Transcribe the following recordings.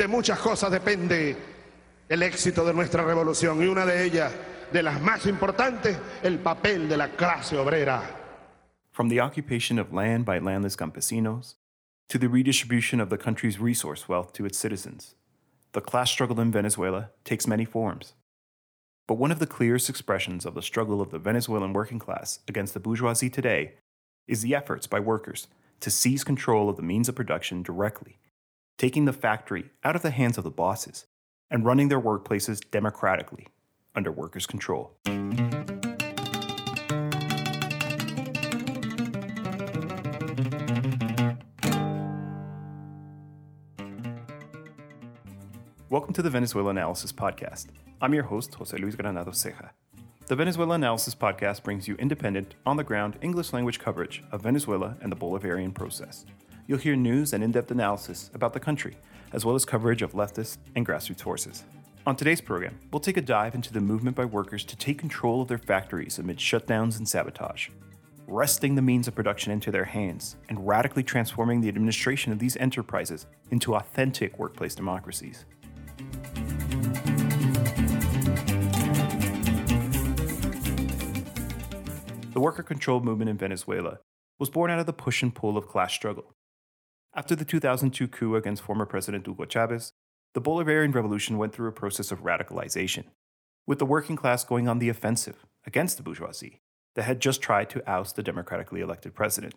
de muchas cosas depende el éxito de nuestra revolución y una de ellas, de las más importantes, el papel de la clase obrera. From the occupation of land by landless campesinos to the redistribution of the country's resource wealth to its citizens, the class struggle in Venezuela takes many forms. But one of the clearest expressions of the struggle of the Venezuelan working class against the bourgeoisie today is the efforts by workers to seize control of the means of production directly, taking the factory out of the hands of the bosses and running their workplaces democratically under workers' control. Welcome to the Venezuela Analysis Podcast. I'm your host, Jose Luis Granado Ceja. The Venezuela Analysis Podcast brings you independent, on the ground English language coverage of Venezuela and the Bolivarian process. You'll hear news and in depth analysis about the country, as well as coverage of leftist and grassroots forces. On today's program, we'll take a dive into the movement by workers to take control of their factories amid shutdowns and sabotage, wresting the means of production into their hands, and radically transforming the administration of these enterprises into authentic workplace democracies. The worker controlled movement in Venezuela was born out of the push and pull of class struggle. After the 2002 coup against former President Hugo Chavez, the Bolivarian Revolution went through a process of radicalization, with the working class going on the offensive against the bourgeoisie that had just tried to oust the democratically elected president.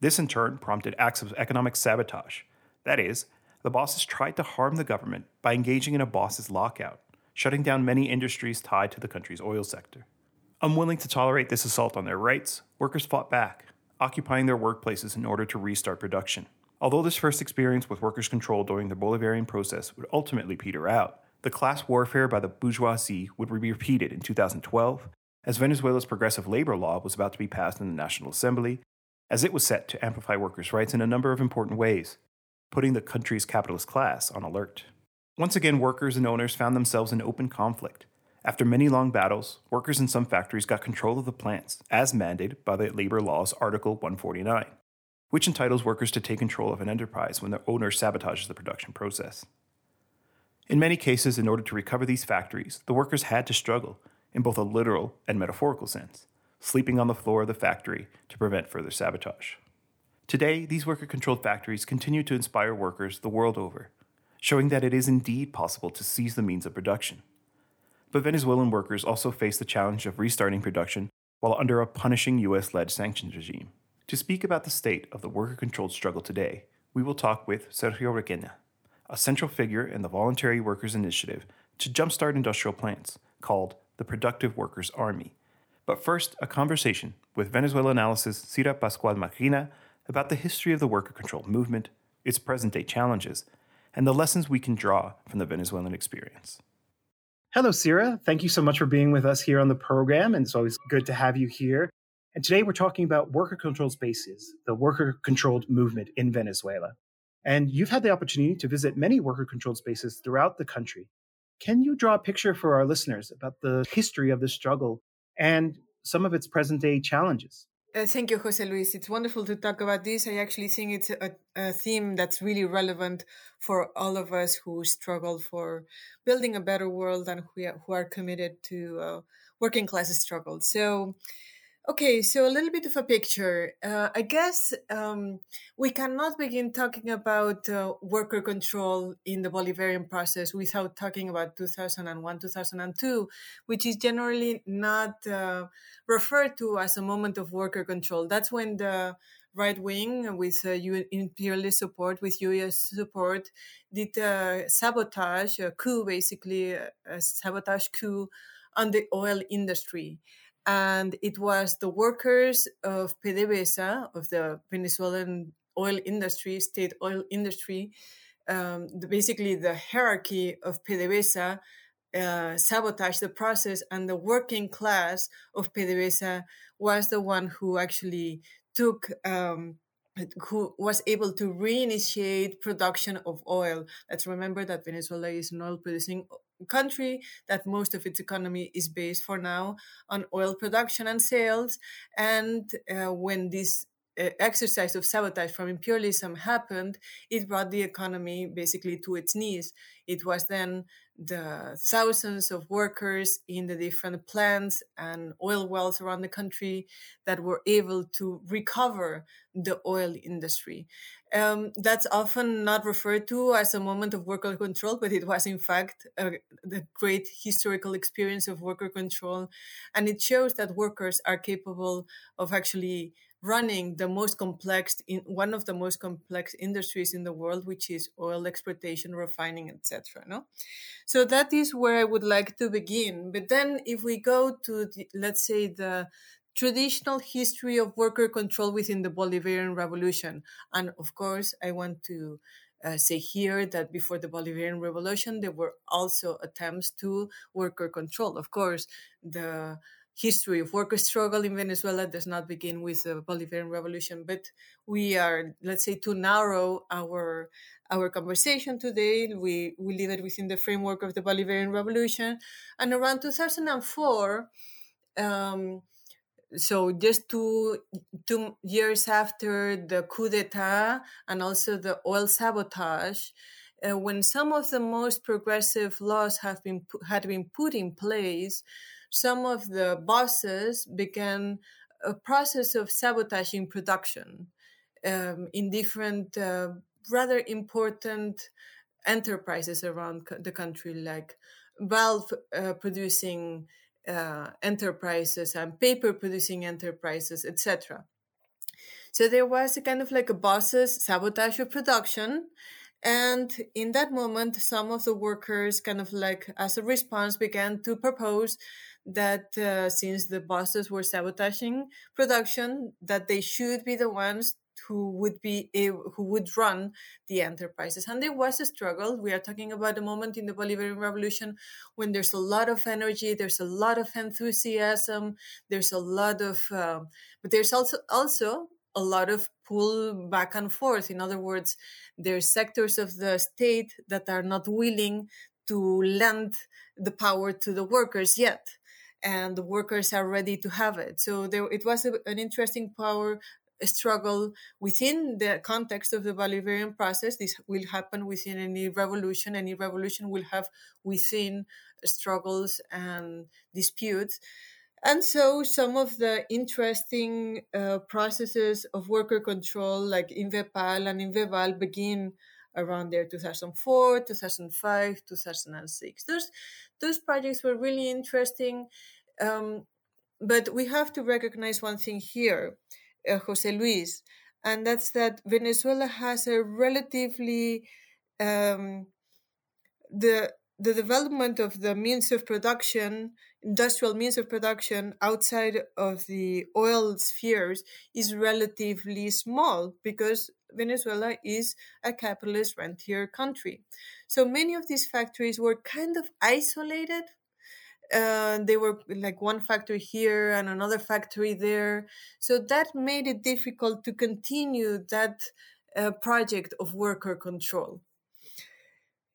This in turn prompted acts of economic sabotage. That is, the bosses tried to harm the government by engaging in a bosses lockout, shutting down many industries tied to the country's oil sector. Unwilling to tolerate this assault on their rights, workers fought back, occupying their workplaces in order to restart production. Although this first experience with workers' control during the Bolivarian process would ultimately peter out, the class warfare by the bourgeoisie would be repeated in 2012 as Venezuela's progressive labor law was about to be passed in the National Assembly, as it was set to amplify workers' rights in a number of important ways, putting the country's capitalist class on alert. Once again, workers and owners found themselves in open conflict, after many long battles, workers in some factories got control of the plants, as mandated by the labor law's Article 149, which entitles workers to take control of an enterprise when their owner sabotages the production process. In many cases, in order to recover these factories, the workers had to struggle, in both a literal and metaphorical sense, sleeping on the floor of the factory to prevent further sabotage. Today, these worker controlled factories continue to inspire workers the world over, showing that it is indeed possible to seize the means of production but Venezuelan workers also face the challenge of restarting production while under a punishing US led sanctions regime. To speak about the state of the worker controlled struggle today, we will talk with Sergio Requena, a central figure in the Voluntary Workers Initiative to jumpstart industrial plants called the Productive Workers Army. But first, a conversation with Venezuela analysis Cira Pascual Marquina about the history of the worker controlled movement, its present day challenges, and the lessons we can draw from the Venezuelan experience. Hello, Cira. Thank you so much for being with us here on the program. And it's always good to have you here. And today we're talking about worker controlled spaces, the worker controlled movement in Venezuela. And you've had the opportunity to visit many worker controlled spaces throughout the country. Can you draw a picture for our listeners about the history of this struggle and some of its present day challenges? Uh, thank you, Jose Luis. It's wonderful to talk about this. I actually think it's a, a, theme that's really relevant for all of us who struggle for building a better world and who are, who are committed to uh, working class struggle. So, Okay, so a little bit of a picture. Uh, I guess um, we cannot begin talking about uh, worker control in the Bolivarian process without talking about 2001, 2002, which is generally not uh, referred to as a moment of worker control. That's when the right wing, with uh, imperialist support, with US support, did uh, sabotage, a coup, basically, a sabotage coup on the oil industry and it was the workers of PDVSA, of the Venezuelan oil industry, state oil industry, um, the, basically the hierarchy of PDVSA uh, sabotaged the process, and the working class of PDVSA was the one who actually took. Um, who was able to reinitiate production of oil. Let's remember that Venezuela is an oil producing country that most of its economy is based for now on oil production and sales. And uh, when this uh, exercise of sabotage from imperialism happened, it brought the economy basically to its knees. It was then the thousands of workers in the different plants and oil wells around the country that were able to recover the oil industry. Um, that's often not referred to as a moment of worker control, but it was in fact a, the great historical experience of worker control. And it shows that workers are capable of actually running the most complex in one of the most complex industries in the world which is oil exploitation refining etc no so that is where i would like to begin but then if we go to the, let's say the traditional history of worker control within the bolivarian revolution and of course i want to uh, say here that before the Bolivarian Revolution, there were also attempts to worker control. Of course, the history of worker struggle in Venezuela does not begin with the Bolivarian Revolution, but we are, let's say, to narrow our our conversation today. We we leave it within the framework of the Bolivarian Revolution, and around 2004. Um, so just two two years after the coup d'état and also the oil sabotage, uh, when some of the most progressive laws have been had been put in place, some of the bosses began a process of sabotaging production um, in different uh, rather important enterprises around the country, like valve uh, producing uh, enterprises and paper producing enterprises, etc. So there was a kind of like a boss's sabotage of production. And in that moment, some of the workers, kind of like as a response, began to propose that uh, since the bosses were sabotaging production, that they should be the ones who would be who would run the enterprises. And there was a struggle. We are talking about a moment in the Bolivarian Revolution when there's a lot of energy, there's a lot of enthusiasm, there's a lot of, uh, but there's also also a lot of pull back and forth. In other words, there's sectors of the state that are not willing to lend the power to the workers yet and the workers are ready to have it. So there, it was a, an interesting power struggle within the context of the Bolivarian process. This will happen within any revolution. Any revolution will have within struggles and disputes. And so some of the interesting uh, processes of worker control, like in INVEPAL and in INVEVAL, begin around there 2004 2005 2006 those those projects were really interesting um, but we have to recognize one thing here, uh, Jose Luis, and that's that Venezuela has a relatively um, the the development of the means of production, industrial means of production outside of the oil spheres is relatively small because Venezuela is a capitalist rentier country. So many of these factories were kind of isolated uh, they were like one factory here and another factory there. So that made it difficult to continue that uh, project of worker control.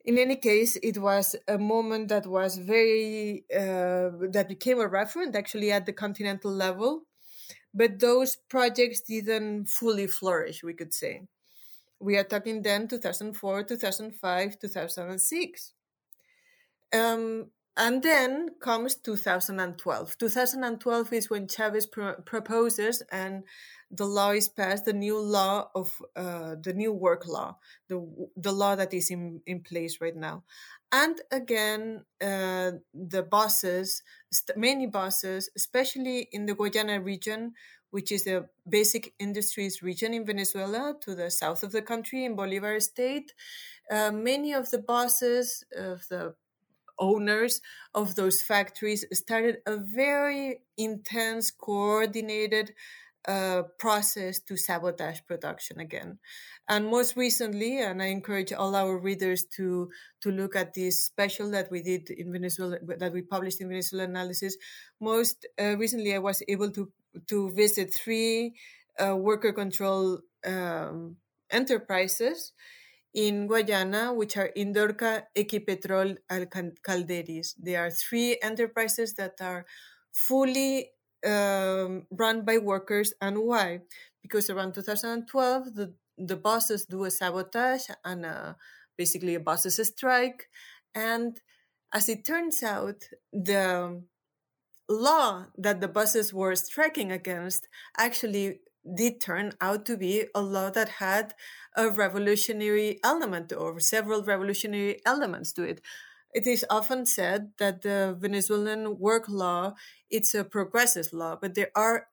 In any case, it was a moment that was very, uh, that became a reference actually at the continental level. But those projects didn't fully flourish, we could say. We are talking then 2004, 2005, 2006. Um, and then comes 2012. 2012 is when Chavez proposes and the law is passed, the new law of uh, the new work law, the, the law that is in, in place right now. And again, uh, the bosses, many bosses, especially in the Guayana region, which is the basic industries region in Venezuela to the south of the country in Bolivar state, uh, many of the bosses of the owners of those factories started a very intense, coordinated uh, process to sabotage production again. And most recently, and I encourage all our readers to to look at this special that we did in Venezuela, that we published in Venezuela Analysis. Most uh, recently, I was able to to visit three uh, worker control um, enterprises in Guayana, which are Indorca, Equipetrol, and Calderys. There are three enterprises that are fully um, run by workers. And why? because around 2012, the, the bosses do a sabotage and uh, basically a bosses strike. And as it turns out, the law that the buses were striking against actually did turn out to be a law that had a revolutionary element or several revolutionary elements to it. It is often said that the Venezuelan work law it's a progressive law, but there are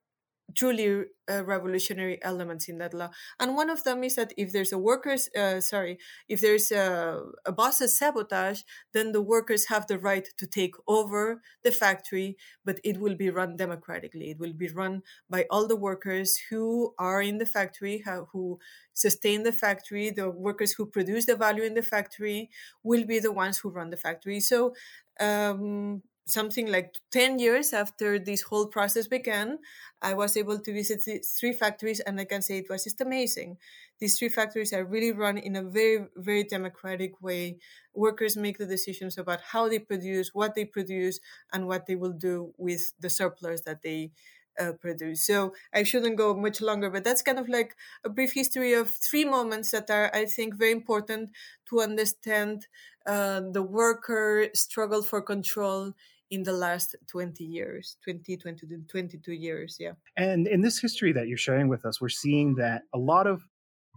truly uh, revolutionary elements in that law. And one of them is that if there's a workers uh, sorry if there's a, a boss's sabotage then the workers have the right to take over the factory but it will be run democratically. It will be run by all the workers who are in the factory who sustain the factory. The workers who produce the value in the factory will be the ones who run the factory. So um, something like 10 years after this whole process began, I was able to visit these three factories and I can say it was just amazing. These three factories are really run in a very, very democratic way. Workers make the decisions about how they produce, what they produce, and what they will do with the surplus that they uh, produce. So I shouldn't go much longer, but that's kind of like a brief history of three moments that are, I think, very important to understand uh, the worker struggle for control in the last 20 years 20 20 22 years yeah. And in this history that you're sharing with us we're seeing that a lot of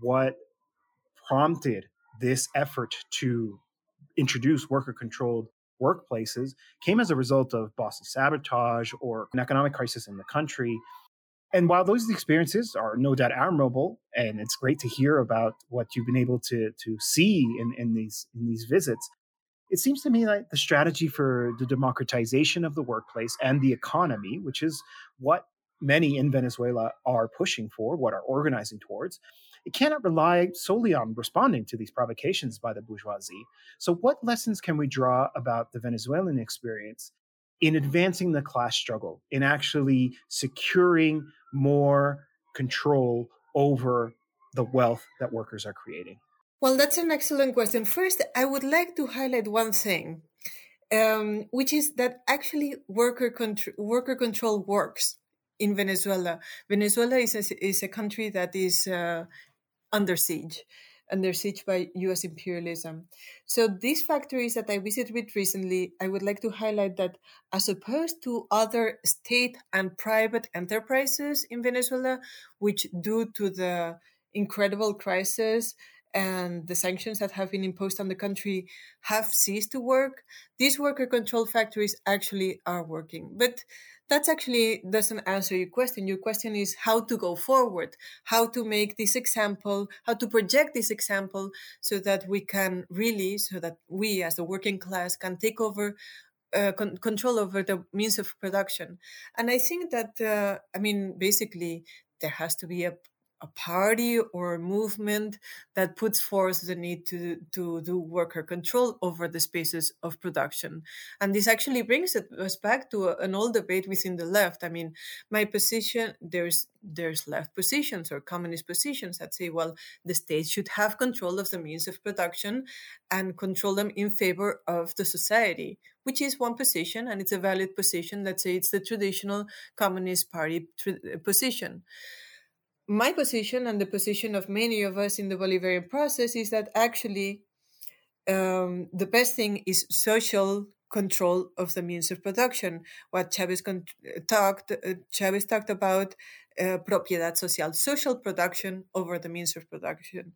what prompted this effort to introduce worker controlled workplaces came as a result of boss sabotage or an economic crisis in the country. And while those experiences are no doubt admirable and it's great to hear about what you've been able to to see in, in these in these visits it seems to me like the strategy for the democratization of the workplace and the economy, which is what many in Venezuela are pushing for, what are organizing towards, it cannot rely solely on responding to these provocations by the bourgeoisie. So, what lessons can we draw about the Venezuelan experience in advancing the class struggle, in actually securing more control over the wealth that workers are creating? Well, that's an excellent question. First, I would like to highlight one thing, um, which is that actually worker control, worker control works in Venezuela. Venezuela is a, is a country that is uh, under siege, under siege by U.S. imperialism. So these factories that I visited recently, I would like to highlight that as opposed to other state and private enterprises in Venezuela, which due to the incredible crisis and the sanctions that have been imposed on the country have ceased to work, these worker control factories actually are working. But that actually doesn't answer your question. Your question is how to go forward, how to make this example, how to project this example so that we can really, so that we as the working class can take over uh, con- control over the means of production. And I think that, uh, I mean, basically, there has to be a a party or a movement that puts forth the need to, to do worker control over the spaces of production. And this actually brings us back to an old debate within the left. I mean, my position, there's there's left positions or communist positions that say, well, the state should have control of the means of production and control them in favor of the society, which is one position, and it's a valid position. Let's say it's the traditional Communist Party tr- uh, position my position and the position of many of us in the Bolivarian process is that actually um, the best thing is social control of the means of production. What Chavez con- talked, uh, Chavez talked about uh, propiedad social, social production over the means of production,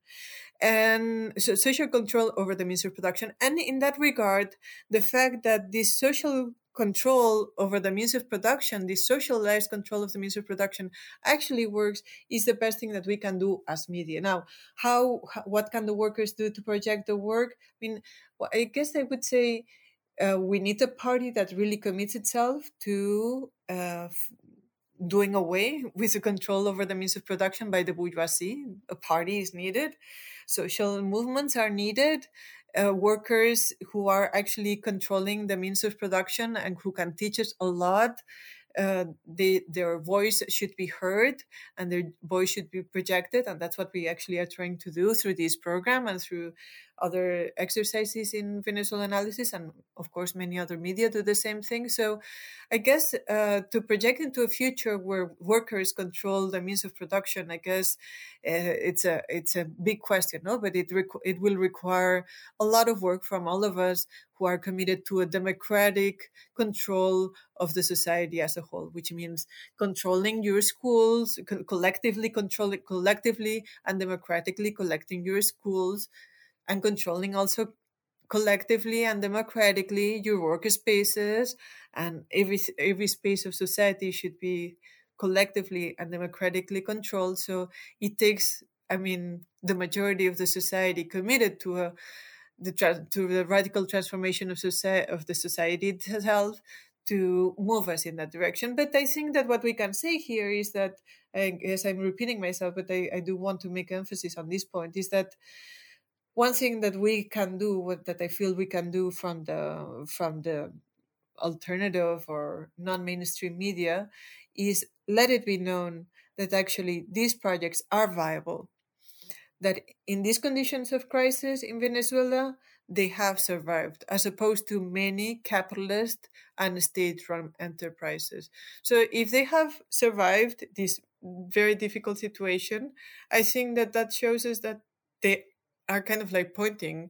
and so social control over the means of production. And in that regard, the fact that this social control over the means of production, this socialized control of the means of production actually works is the best thing that we can do as media. Now, how, what can the workers do to project the work? I mean, I guess I would say uh, we need a party that really commits itself to uh, doing away with the control over the means of production by the bourgeoisie. A party is needed. Social movements are needed uh, workers who are actually controlling the means of production and who can teach us a lot. Uh, they, their voice should be heard and their voice should be projected. And that's what we actually are trying to do through this program and through other exercises in Venezuela analysis, and of course, many other media do the same thing. So, I guess uh, to project into a future where workers control the means of production, I guess uh, it's a it's a big question, no? But it requ- it will require a lot of work from all of us who are committed to a democratic control of the society as a whole, which means controlling your schools, co- collectively controlling, collectively and democratically collecting your schools, and controlling also collectively and democratically your workspaces, and every every space of society should be collectively and democratically controlled. So it takes, I mean, the majority of the society committed to a the to the radical transformation of society of the society itself to move us in that direction. But I think that what we can say here is that I guess I'm repeating myself, but I, I do want to make emphasis on this point is that one thing that we can do, what that I feel we can do from the from the alternative or non-mainstream media, is let it be known that actually these projects are viable that in these conditions of crisis in Venezuela, they have survived, as opposed to many capitalist and state run enterprises. So, if they have survived this very difficult situation, I think that that shows us that they are kind of like pointing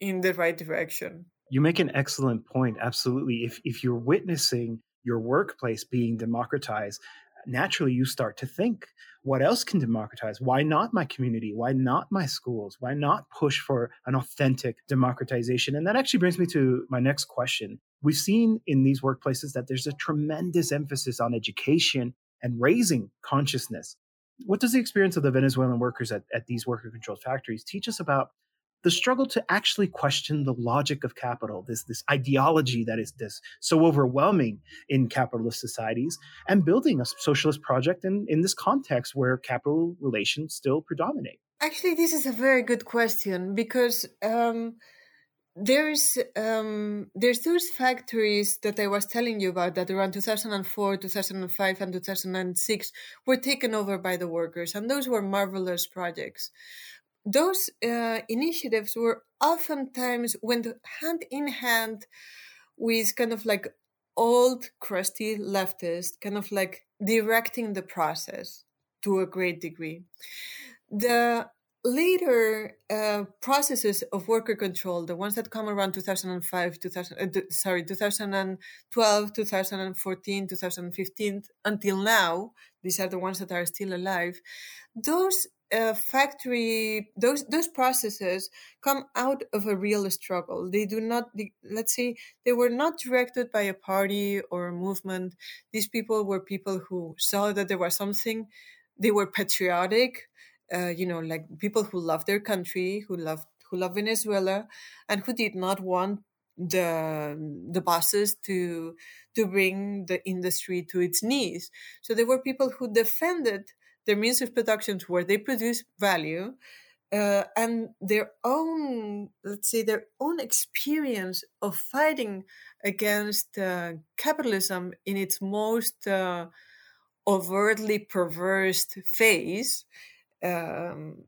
in the right direction. You make an excellent point. Absolutely. If, if you're witnessing your workplace being democratized, naturally you start to think what else can democratize why not my community why not my schools why not push for an authentic democratization and that actually brings me to my next question we've seen in these workplaces that there's a tremendous emphasis on education and raising consciousness what does the experience of the venezuelan workers at, at these worker controlled factories teach us about the struggle to actually question the logic of capital, this, this ideology that is this so overwhelming in capitalist societies, and building a socialist project in, in this context where capital relations still predominate? Actually, this is a very good question because um, there's um, there's those factories that I was telling you about that around 2004, 2005, and 2006 were taken over by the workers, and those were marvelous projects. Those uh, initiatives were oftentimes went hand in hand with kind of like old crusty leftist kind of like directing the process to a great degree. The later uh, processes of worker control the ones that come around 2005 2000 uh, sorry 2012 2014 2015 until now these are the ones that are still alive those uh, factory those those processes come out of a real struggle. They do not let's say they were not directed by a party or a movement. These people were people who saw that there was something. They were patriotic uh, you know like people who love their country who love who love venezuela and who did not want the the bosses to to bring the industry to its knees. So there were people who defended their means of production where they produce value uh, and their own let's say their own experience of fighting against uh, capitalism in its most uh, overtly perverse phase um,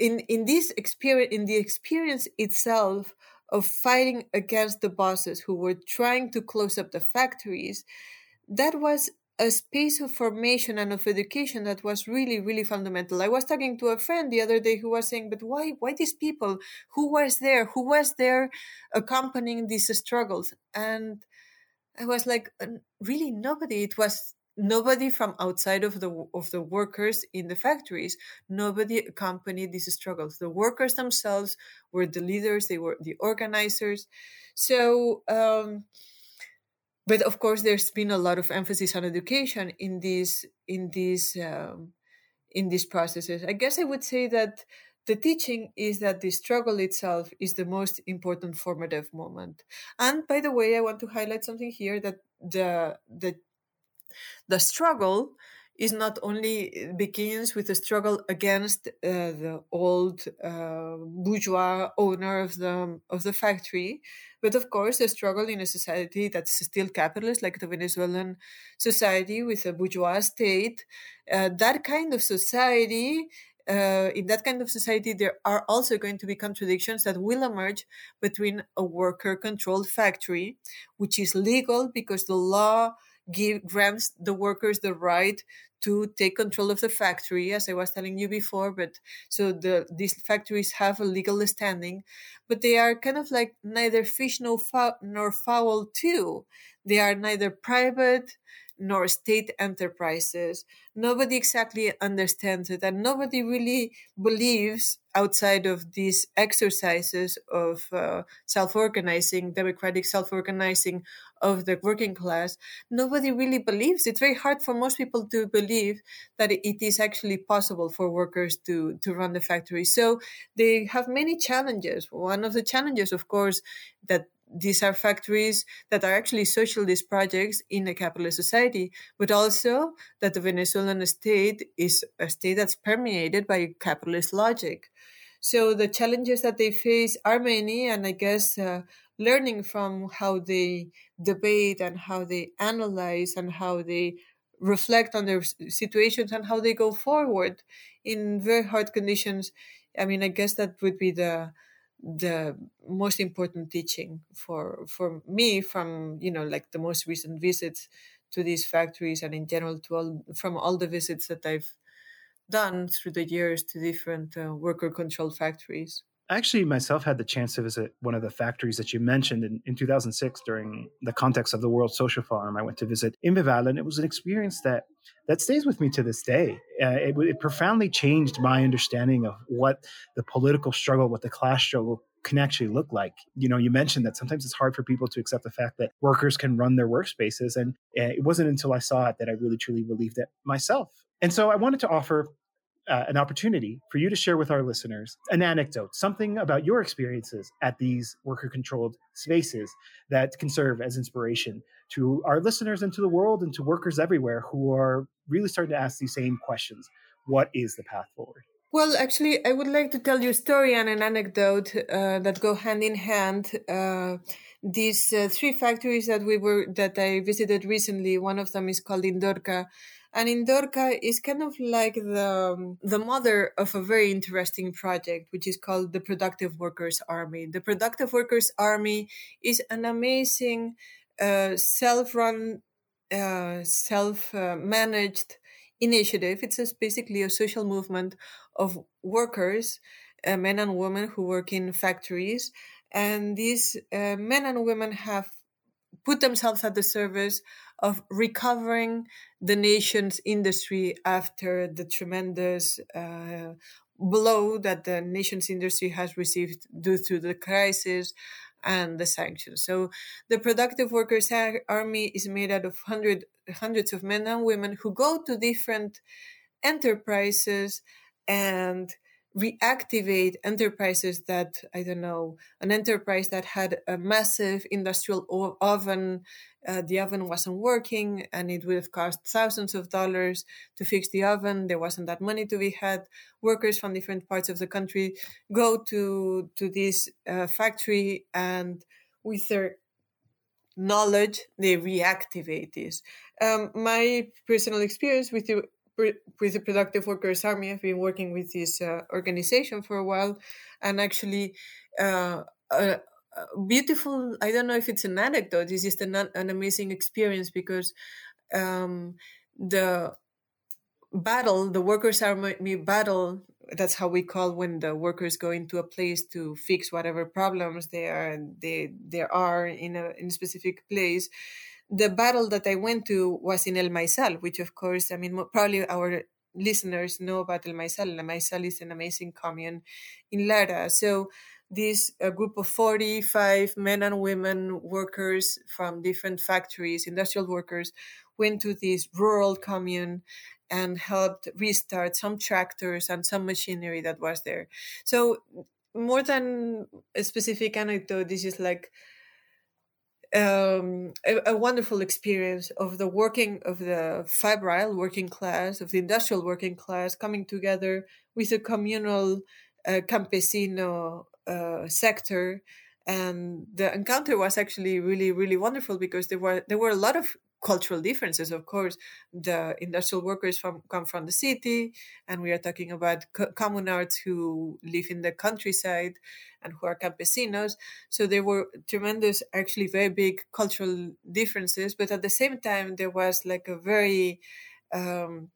in in this experience in the experience itself of fighting against the bosses who were trying to close up the factories that was a space of formation and of education that was really really fundamental. I was talking to a friend the other day who was saying but why why these people? Who was there? Who was there accompanying these struggles? And i was like really nobody. It was nobody from outside of the of the workers in the factories nobody accompanied these struggles. The workers themselves were the leaders they were the organizers. So um but of course there's been a lot of emphasis on education in these in these um, in these processes. I guess i would say that the teaching is that the struggle itself is the most important formative moment. And by the way i want to highlight something here that the the the struggle is not only begins with a struggle against uh, the old uh, bourgeois owner of the of the factory, but of course a struggle in a society that is still capitalist, like the Venezuelan society with a bourgeois state. Uh, that kind of society uh, in that kind of society, there are also going to be contradictions that will emerge between a worker controlled factory, which is legal because the law give, grants the workers the right to take control of the factory, as I was telling you before. But so the these factories have a legal standing, but they are kind of like neither fish nor fowl, nor fowl too. They are neither private nor state enterprises. Nobody exactly understands it, and nobody really believes outside of these exercises of uh, self organizing, democratic self organizing of the working class. Nobody really believes. It's very hard for most people to believe that it is actually possible for workers to, to run the factory. So they have many challenges. One of the challenges, of course, that these are factories that are actually socialist projects in a capitalist society, but also that the Venezuelan state is a state that's permeated by capitalist logic. So the challenges that they face are many, and I guess uh, learning from how they debate and how they analyze and how they reflect on their situations and how they go forward in very hard conditions. I mean, I guess that would be the the most important teaching for for me from you know like the most recent visits to these factories and in general to all from all the visits that I've done through the years to different uh, worker controlled factories. Actually myself had the chance to visit one of the factories that you mentioned in, in 2006 during the context of the World Social Forum. I went to visit Inveval, and it was an experience that that stays with me to this day. Uh, it, it profoundly changed my understanding of what the political struggle, what the class struggle can actually look like. You know, you mentioned that sometimes it's hard for people to accept the fact that workers can run their workspaces. And uh, it wasn't until I saw it that I really truly believed it myself. And so I wanted to offer uh, an opportunity for you to share with our listeners an anecdote, something about your experiences at these worker controlled spaces that can serve as inspiration to our listeners and to the world and to workers everywhere who are really starting to ask these same questions. What is the path forward? Well, actually, I would like to tell you a story and an anecdote uh, that go hand in hand. Uh, these uh, three factories that we were that I visited recently. One of them is called Indorca, and Indorca is kind of like the, the mother of a very interesting project, which is called the Productive Workers Army. The Productive Workers Army is an amazing uh, self-run, uh, self-managed initiative. It's a, basically a social movement of workers, uh, men and women who work in factories. And these uh, men and women have put themselves at the service of recovering the nation's industry after the tremendous uh, blow that the nation's industry has received due to the crisis and the sanctions. So the Productive Workers Army is made out of hundred, hundreds of men and women who go to different enterprises and reactivate enterprises that i don't know an enterprise that had a massive industrial oven uh, the oven wasn't working and it would have cost thousands of dollars to fix the oven. There wasn't that money to be had. Workers from different parts of the country go to to this uh, factory and with their knowledge they reactivate this. Um, my personal experience with the with the Productive Workers Army. I've been working with this uh, organization for a while, and actually, uh, a, a beautiful. I don't know if it's an anecdote. It's just an an amazing experience because um, the battle, the Workers Army battle. That's how we call when the workers go into a place to fix whatever problems they are they there are in a in a specific place the battle that I went to was in El Maizal, which of course, I mean, probably our listeners know about El Maizal. El Maizal is an amazing commune in Lara. So this a group of 45 men and women workers from different factories, industrial workers, went to this rural commune and helped restart some tractors and some machinery that was there. So more than a specific anecdote, this is like um, a, a, wonderful experience of the working of the febrile working class, of the industrial working class coming together with a communal uh, campesino uh, sector. And the encounter was actually really, really wonderful because there were there were a lot of cultural differences of course. The industrial workers from come from the city and we are talking about co- communards who live in the countryside and who are campesinos. So there were tremendous actually very big cultural differences but at the same time there was like a very um,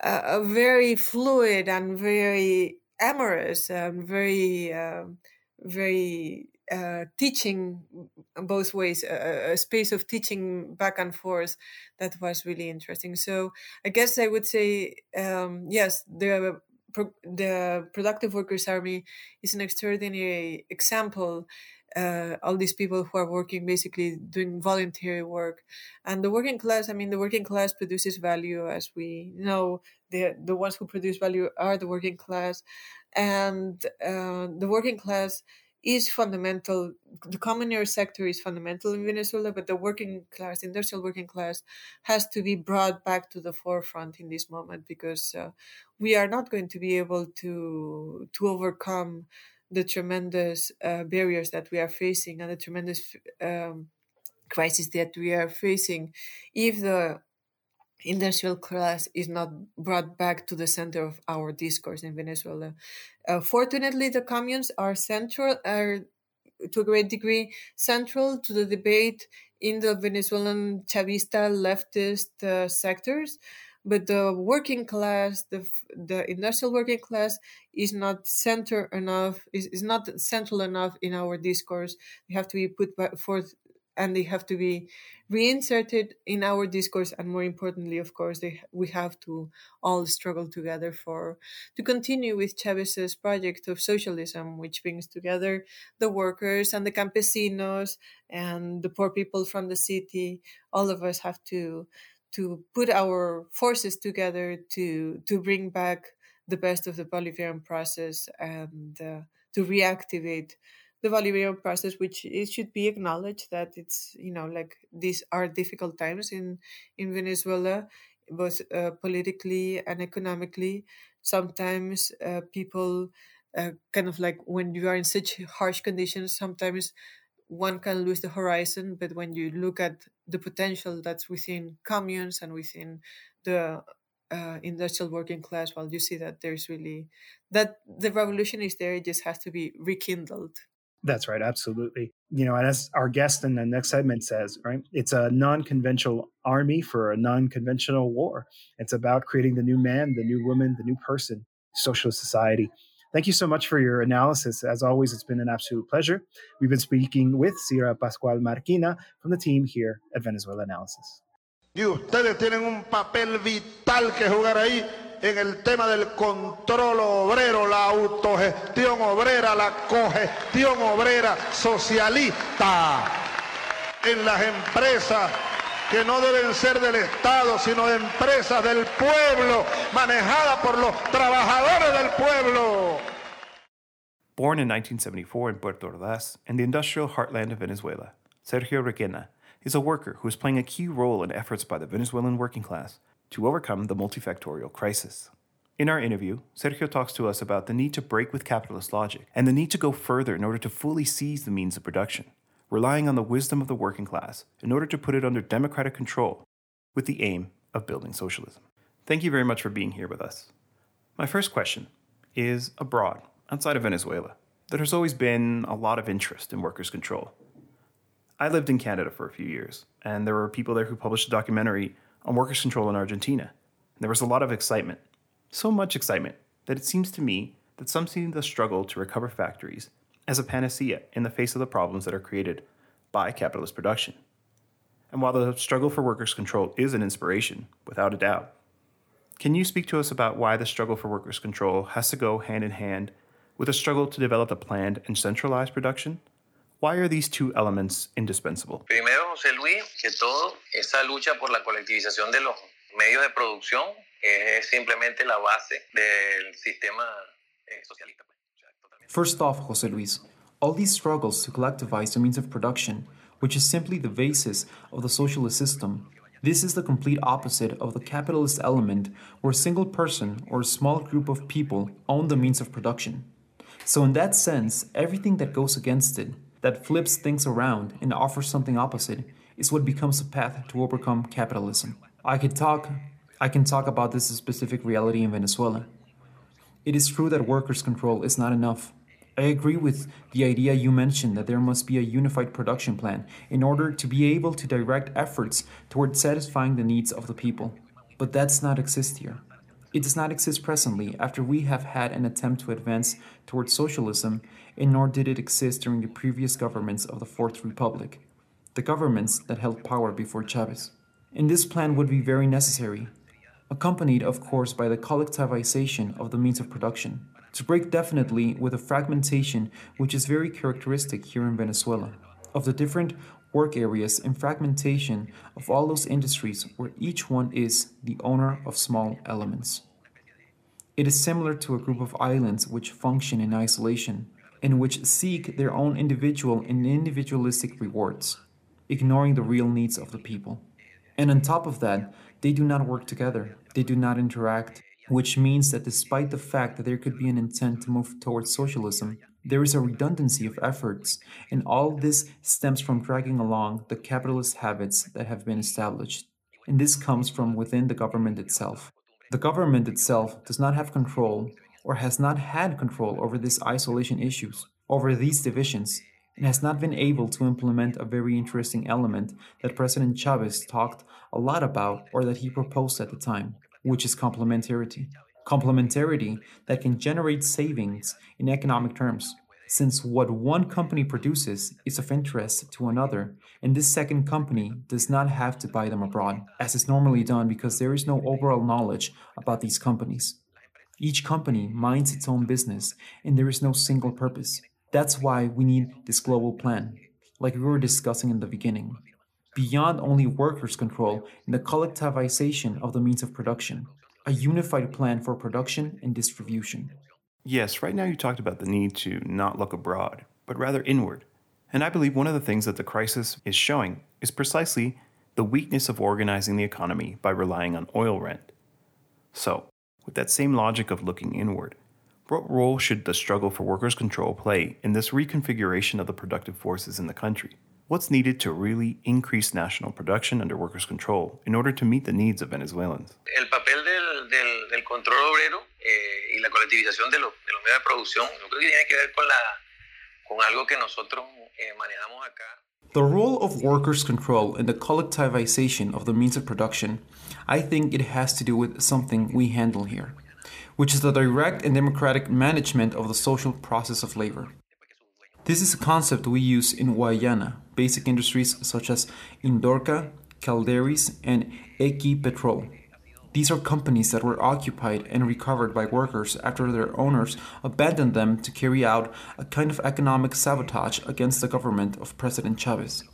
a, very fluid and very amorous and very um, very uh, teaching both ways, a, a, space of teaching back and forth that was really interesting. So I guess I would say um, yes, the the Productive Workers Army is an extraordinary example. Uh, all these people who are working basically doing voluntary work, and the working class. I mean, the working class produces value, as we know. The the ones who produce value are the working class, and uh, the working class is fundamental. The communal sector is fundamental in Venezuela, but the working class, industrial working class, has to be brought back to the forefront in this moment because uh, we are not going to be able to to overcome the tremendous uh, barriers that we are facing and the tremendous um, crisis that we are facing if the industrial class is not brought back to the center of our discourse in Venezuela. Uh, fortunately, the communes are central, are to a great degree central to the debate in the Venezuelan Chavista leftist uh, sectors. But the working class, the the industrial working class, is not center enough. is, is not central enough in our discourse. We have to be put forth and they have to be reinserted in our discourse and more importantly of course they, we have to all struggle together for to continue with chavez's project of socialism which brings together the workers and the campesinos and the poor people from the city. All of us have to to put our forces together to to bring back the best of the bolivarian process and uh, to reactivate the Bolivarian process, which it should be acknowledged that it's you know like these are difficult times in in Venezuela, both uh, politically and economically. Sometimes uh, people uh, kind of like when you are in such harsh conditions, sometimes one can lose the horizon. But when you look at the potential that's within communes and within the uh, industrial working class, well, you see that there's really that the revolution is there. It just has to be rekindled. That's right, absolutely. You know, and as our guest in the next segment says, right, it's a non-conventional army for a non-conventional war. It's about creating the new man, the new woman, the new person, socialist society. Thank you so much for your analysis. As always, it's been an absolute pleasure. We've been speaking with Cira Pascual Marquina from the team here at Venezuela Analysis. Y ustedes tienen un papel vital que jugar ahí en el tema del control obrero, la autogestión obrera, la cogestión obrera socialista en las empresas que no deben ser del Estado, sino empresas del pueblo, manejadas por los trabajadores del pueblo. Born in 1974 in Puerto Ordaz, in the industrial heartland of Venezuela, Sergio Requena is a worker who is playing a key role in efforts by the Venezuelan working class to overcome the multifactorial crisis. In our interview, Sergio talks to us about the need to break with capitalist logic and the need to go further in order to fully seize the means of production, relying on the wisdom of the working class in order to put it under democratic control with the aim of building socialism. Thank you very much for being here with us. My first question is abroad, outside of Venezuela. There has always been a lot of interest in workers' control. I lived in Canada for a few years, and there were people there who published a documentary on workers' control in Argentina. And there was a lot of excitement. So much excitement that it seems to me that some see the struggle to recover factories as a panacea in the face of the problems that are created by capitalist production. And while the struggle for workers' control is an inspiration, without a doubt, can you speak to us about why the struggle for workers' control has to go hand in hand with a struggle to develop a planned and centralized production? Why are these two elements indispensable? Primero, José Luis, que todo esa lucha por la colectivización de los medios de producción es simplemente la base del sistema eh, socialista. First off, José Luis, all these struggles to collectivize the means of production, which is simply the basis of the socialist system, this is the complete opposite of the capitalist element where a single person or a small group of people own the means of production. So, in that sense, everything that goes against it that flips things around and offers something opposite is what becomes a path to overcome capitalism. I could talk I can talk about this specific reality in Venezuela. It is true that workers' control is not enough. I agree with the idea you mentioned that there must be a unified production plan in order to be able to direct efforts towards satisfying the needs of the people. But that does not exist here. It does not exist presently after we have had an attempt to advance towards socialism, and nor did it exist during the previous governments of the Fourth Republic, the governments that held power before Chavez. And this plan would be very necessary, accompanied, of course, by the collectivization of the means of production, to break definitely with the fragmentation which is very characteristic here in Venezuela, of the different work areas and fragmentation of all those industries where each one is the owner of small elements. It is similar to a group of islands which function in isolation and which seek their own individual and individualistic rewards, ignoring the real needs of the people. And on top of that, they do not work together, they do not interact, which means that despite the fact that there could be an intent to move towards socialism, there is a redundancy of efforts, and all this stems from dragging along the capitalist habits that have been established. And this comes from within the government itself. The government itself does not have control or has not had control over these isolation issues, over these divisions, and has not been able to implement a very interesting element that President Chavez talked a lot about or that he proposed at the time, which is complementarity. Complementarity that can generate savings in economic terms, since what one company produces is of interest to another, and this second company does not have to buy them abroad, as is normally done because there is no overall knowledge about these companies. Each company minds its own business, and there is no single purpose. That's why we need this global plan, like we were discussing in the beginning, beyond only workers' control and the collectivization of the means of production, a unified plan for production and distribution. Yes, right now you talked about the need to not look abroad, but rather inward. And I believe one of the things that the crisis is showing is precisely the weakness of organizing the economy by relying on oil rent. So, with that same logic of looking inward, what role should the struggle for workers' control play in this reconfiguration of the productive forces in the country? What's needed to really increase national production under workers' control in order to meet the needs of Venezuelans? El papel control obrero eh, y la colectivización de, de, los medios de producción, yo creo que tiene que ver con, la, con algo que nosotros eh, manejamos acá. The role of workers' control in the collectivization of the means of production, I think it has to do with something we handle here which is the direct and democratic management of the social process of labor. This is a concept we use in Guayana, basic industries such as Indorca, Calderys, and Equipetrol. These are companies that were occupied and recovered by workers after their owners abandoned them to carry out a kind of economic sabotage against the government of President Chavez.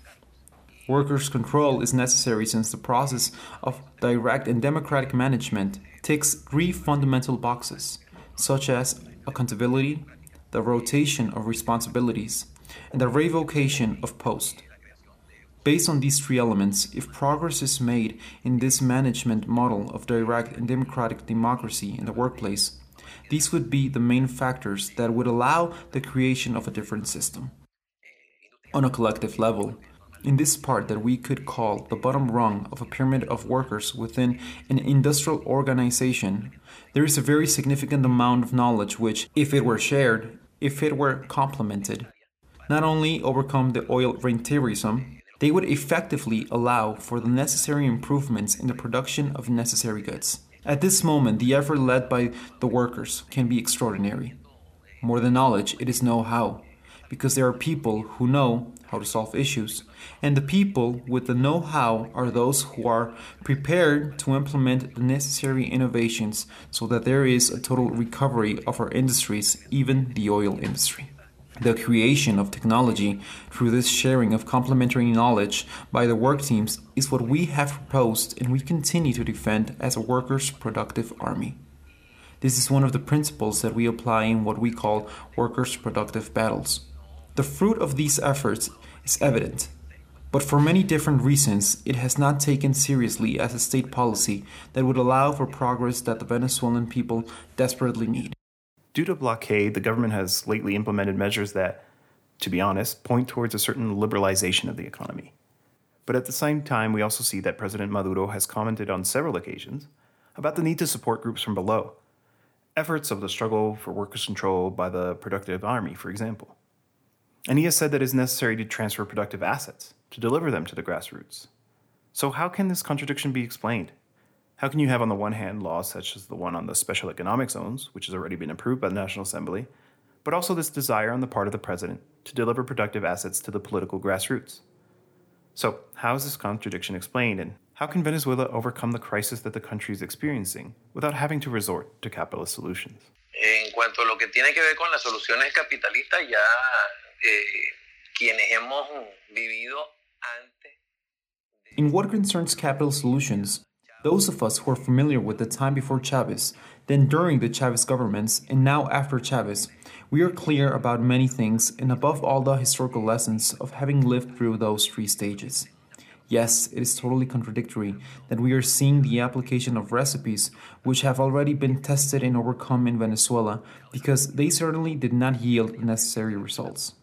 Workers' control is necessary since the process of direct and democratic management ticks three fundamental boxes, such as accountability, the rotation of responsibilities, and the revocation of post. Based on these three elements, if progress is made in this management model of direct and democratic democracy in the workplace, these would be the main factors that would allow the creation of a different system. On a collective level, in this part that we could call the bottom rung of a pyramid of workers within an industrial organization, there is a very significant amount of knowledge which, if it were shared, if it were complemented, not only overcome the oil rentierism, they would effectively allow for the necessary improvements in the production of necessary goods. At this moment, the effort led by the workers can be extraordinary. More than knowledge, it is know how, because there are people who know how to solve issues. And the people with the know how are those who are prepared to implement the necessary innovations so that there is a total recovery of our industries, even the oil industry. The creation of technology through this sharing of complementary knowledge by the work teams is what we have proposed and we continue to defend as a workers' productive army. This is one of the principles that we apply in what we call workers' productive battles. The fruit of these efforts is evident, but for many different reasons, it has not taken seriously as a state policy that would allow for progress that the Venezuelan people desperately need. Due to blockade, the government has lately implemented measures that, to be honest, point towards a certain liberalization of the economy. But at the same time, we also see that President Maduro has commented on several occasions about the need to support groups from below, efforts of the struggle for workers' control by the productive army, for example. And he has said that it is necessary to transfer productive assets to deliver them to the grassroots. So, how can this contradiction be explained? How can you have, on the one hand, laws such as the one on the special economic zones, which has already been approved by the National Assembly, but also this desire on the part of the president to deliver productive assets to the political grassroots? So, how is this contradiction explained, and how can Venezuela overcome the crisis that the country is experiencing without having to resort to capitalist solutions? En cuanto a lo que tiene que ver con las soluciones capitalistas, ya eh, quienes hemos vivido antes. In what concerns capital solutions, those of us who are familiar with the time before Chavez, then during the Chavez governments, and now after Chavez, we are clear about many things and above all the historical lessons of having lived through those three stages. Yes, it is totally contradictory that we are seeing the application of recipes which have already been tested and overcome in Venezuela because they certainly did not yield necessary results.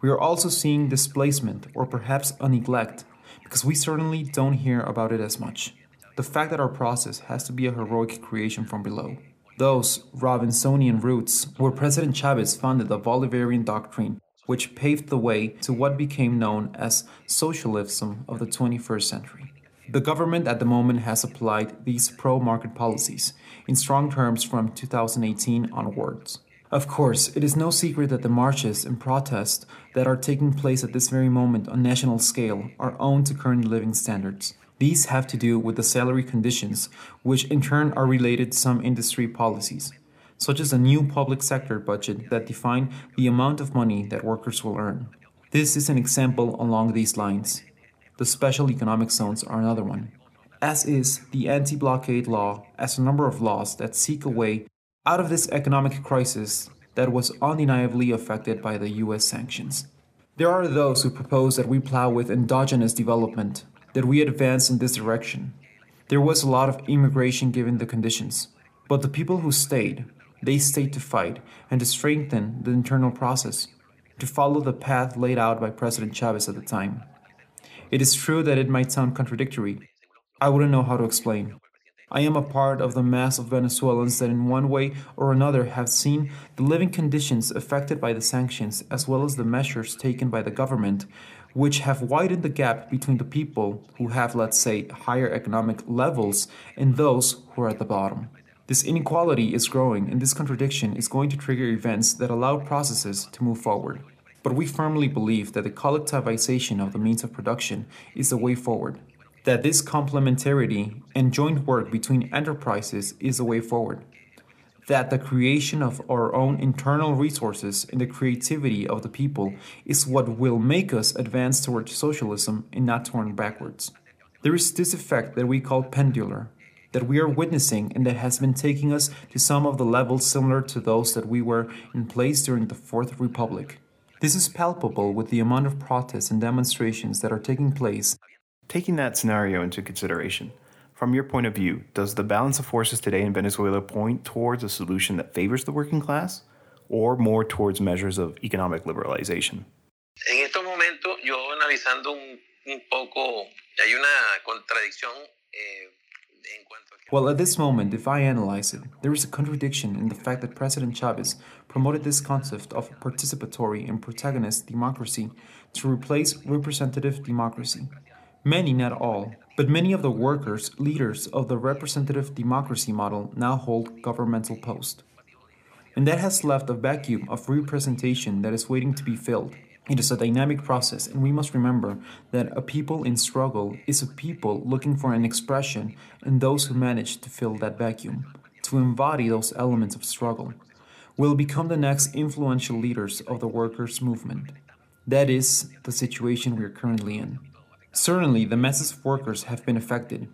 We are also seeing displacement or perhaps a neglect because we certainly don't hear about it as much the fact that our process has to be a heroic creation from below. Those Robinsonian roots where President Chavez founded the Bolivarian doctrine, which paved the way to what became known as socialism of the 21st century. The government at the moment has applied these pro market policies in strong terms from 2018 onwards. Of course, it is no secret that the marches and protests that are taking place at this very moment on national scale are owed to current living standards. These have to do with the salary conditions, which in turn are related to some industry policies, such as a new public sector budget that define the amount of money that workers will earn. This is an example along these lines. The special economic zones are another one, as is the anti blockade law, as a number of laws that seek a way out of this economic crisis that was undeniably affected by the US sanctions. There are those who propose that we plow with endogenous development, that we advance in this direction. There was a lot of immigration given the conditions, but the people who stayed, they stayed to fight and to strengthen the internal process, to follow the path laid out by President Chavez at the time. It is true that it might sound contradictory. I wouldn't know how to explain. I am a part of the mass of Venezuelans that, in one way or another, have seen the living conditions affected by the sanctions as well as the measures taken by the government which have widened the gap between the people who have, let's say, higher economic levels and those who are at the bottom. This inequality is growing, and this contradiction is going to trigger events that allow processes to move forward. But we firmly believe that the collectivization of the means of production is the way forward, that this complementarity and joint work between enterprises is the way forward that the creation of our own internal resources and the creativity of the people is what will make us advance towards socialism and not turn backwards. There is this effect that we call pendular, that we are witnessing and that has been taking us to some of the levels similar to those that we were in place during the Fourth Republic. This is palpable with the amount of protests and demonstrations that are taking place. Taking that scenario into consideration, from your point of view, does the balance of forces today in Venezuela point towards a solution that favors the working class or more towards measures of economic liberalization? En estos momentos, yo analizando un, un poco, hay una contradicción eh, well, at this moment, if I analyze it, there is a contradiction in the fact that President Chavez promoted this concept of participatory and protagonist democracy to replace representative democracy. Many, not all, but many of the workers, leaders of the representative democracy model now hold governmental posts. And that has left a vacuum of representation that is waiting to be filled. It is a dynamic process, and we must remember that a people in struggle is a people looking for an expression and those who manage to fill that vacuum, to embody those elements of struggle, will become the next influential leaders of the workers' movement. That is the situation we are currently in. Certainly, the masses of workers have been affected.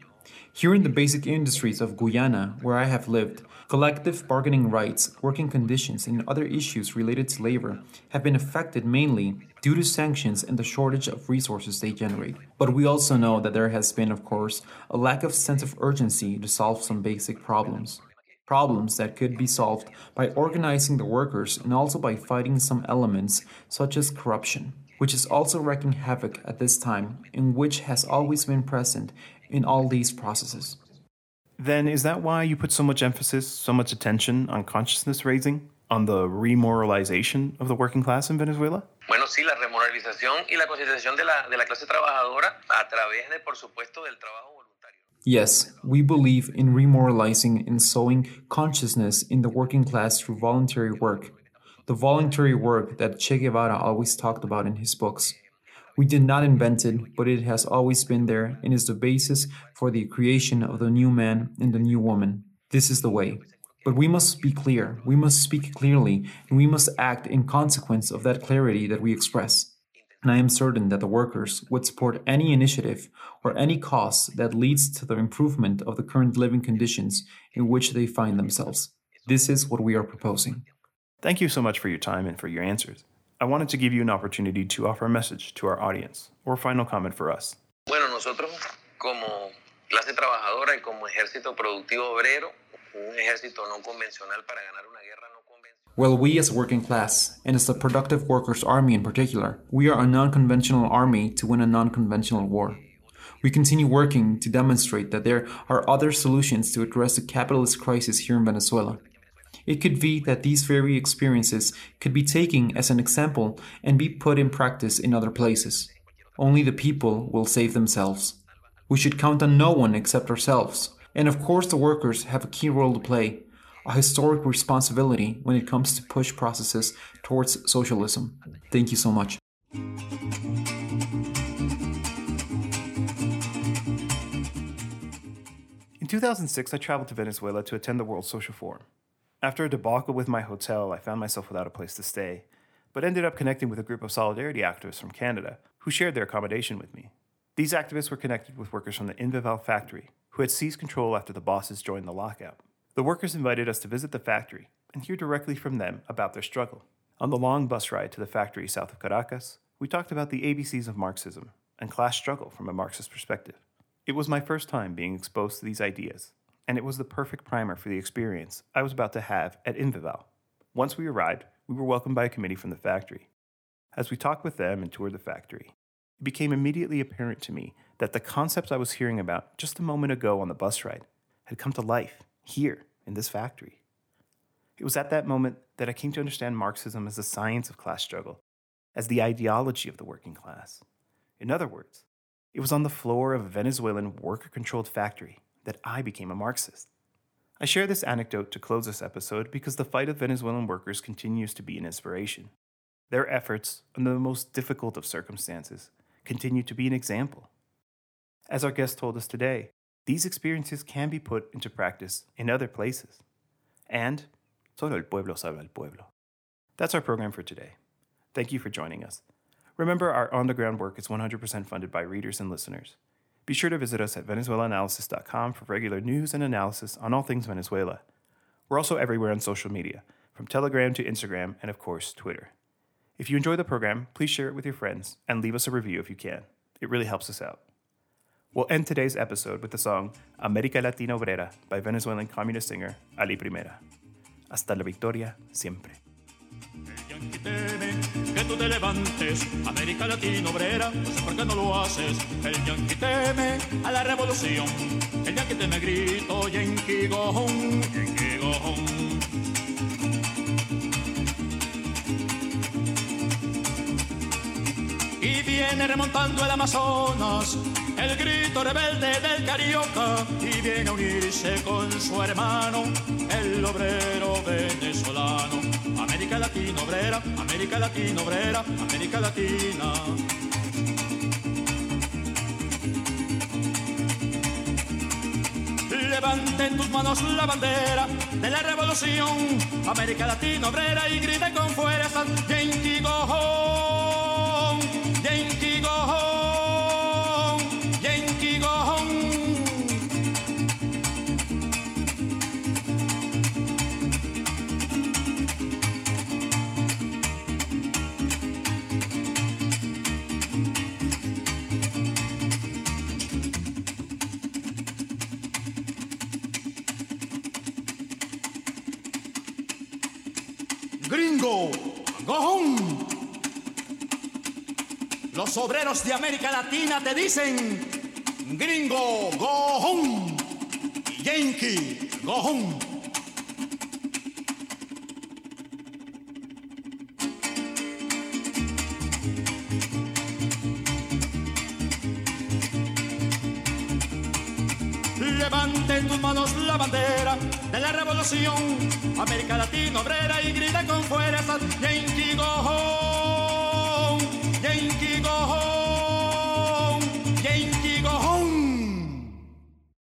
Here in the basic industries of Guayana, where I have lived, collective bargaining rights, working conditions, and other issues related to labor have been affected mainly due to sanctions and the shortage of resources they generate. But we also know that there has been, of course, a lack of sense of urgency to solve some basic problems. Problems that could be solved by organizing the workers and also by fighting some elements such as corruption. Which is also wreaking havoc at this time and which has always been present in all these processes. Then is that why you put so much emphasis, so much attention on consciousness raising, on the remoralization of the working class in Venezuela? Bueno, sí, la remoralización y la concientización de la, de la clase trabajadora a través de, por supuesto, del trabajo voluntario. Yes, we believe in remoralizing and sowing consciousness in the working class through voluntary work. The voluntary work that Che Guevara always talked about in his books. We did not invent it, but it has always been there and is the basis for the creation of the new man and the new woman. This is the way. But we must be clear, we must speak clearly, and we must act in consequence of that clarity that we express. And I am certain that the workers would support any initiative or any cause that leads to the improvement of the current living conditions in which they find themselves. This is what we are proposing. Thank you so much for your time and for your answers. I wanted to give you an opportunity to offer a message to our audience or a final comment for us. Bueno, nosotros como clase trabajadora y como ejército productivo obrero, un ejército no convencional para ganar una guerra no. Well, we as a working class, and as the productive workers' army in particular, we are a non conventional army to win a non conventional war. We continue working to demonstrate that there are other solutions to address the capitalist crisis here in Venezuela. It could be that these very experiences could be taken as an example and be put in practice in other places. Only the people will save themselves. We should count on no one except ourselves. And of course, the workers have a key role to play, a historic responsibility when it comes to push processes towards socialism. Thank you so much. In 2006, I traveled to Venezuela to attend the World Social Forum. After a debacle with my hotel, I found myself without a place to stay, but ended up connecting with a group of solidarity activists from Canada who shared their accommodation with me. These activists were connected with workers from the Inveval factory who had seized control after the bosses joined the lockout. The workers invited us to visit the factory and hear directly from them about their struggle. On the long bus ride to the factory south of Caracas, we talked about the ABCs of Marxism and class struggle from a Marxist perspective. It was my first time being exposed to these ideas, and it was the perfect primer for the experience I was about to have at Inveval. Once we arrived, we were welcomed by a committee from the factory. As we talked with them and toured the factory, it became immediately apparent to me that the concepts I was hearing about just a moment ago on the bus ride had come to life here in this factory. It was at that moment that I came to understand Marxism as the science of class struggle, as the ideology of the working class. In other words, it was on the floor of a Venezuelan worker controlled factory that I became a Marxist. I share this anecdote to close this episode because the fight of Venezuelan workers continues to be an inspiration. Their efforts, under the most difficult of circumstances, continue to be an example. As our guest told us today, these experiences can be put into practice in other places. And solo el pueblo sabe al pueblo. That's our program for today. Thank you for joining us. Remember, our on the ground work is 100% funded by readers and listeners. Be sure to visit us at venezuelaanalysis.com for regular news and analysis on all things Venezuela. We're also everywhere on social media, from Telegram to Instagram and, of course, Twitter. If you enjoy the program, please share it with your friends and leave us a review if you can. It really helps us out. We'll end today's episode with the song América Latina Obrera by Venezuelan communist singer Ali Primera. Hasta la victoria siempre. Que tú te levantes, América Latina obrera, no sé por qué no lo haces. El yankee teme a la revolución, el yankee teme grito, yankee go home, yankee go home. Y viene remontando el Amazonas, el grito rebelde del carioca, y viene a unirse con su hermano, el obrero venezolano. América Latina obrera, América Latina Latina. Levanten tus manos la bandera de la revolución, América Latina obrera y grite con fuerza, Yankee go De América Latina te dicen gringo, go home. Yankee, go home. Levante tus manos la bandera de la revolución.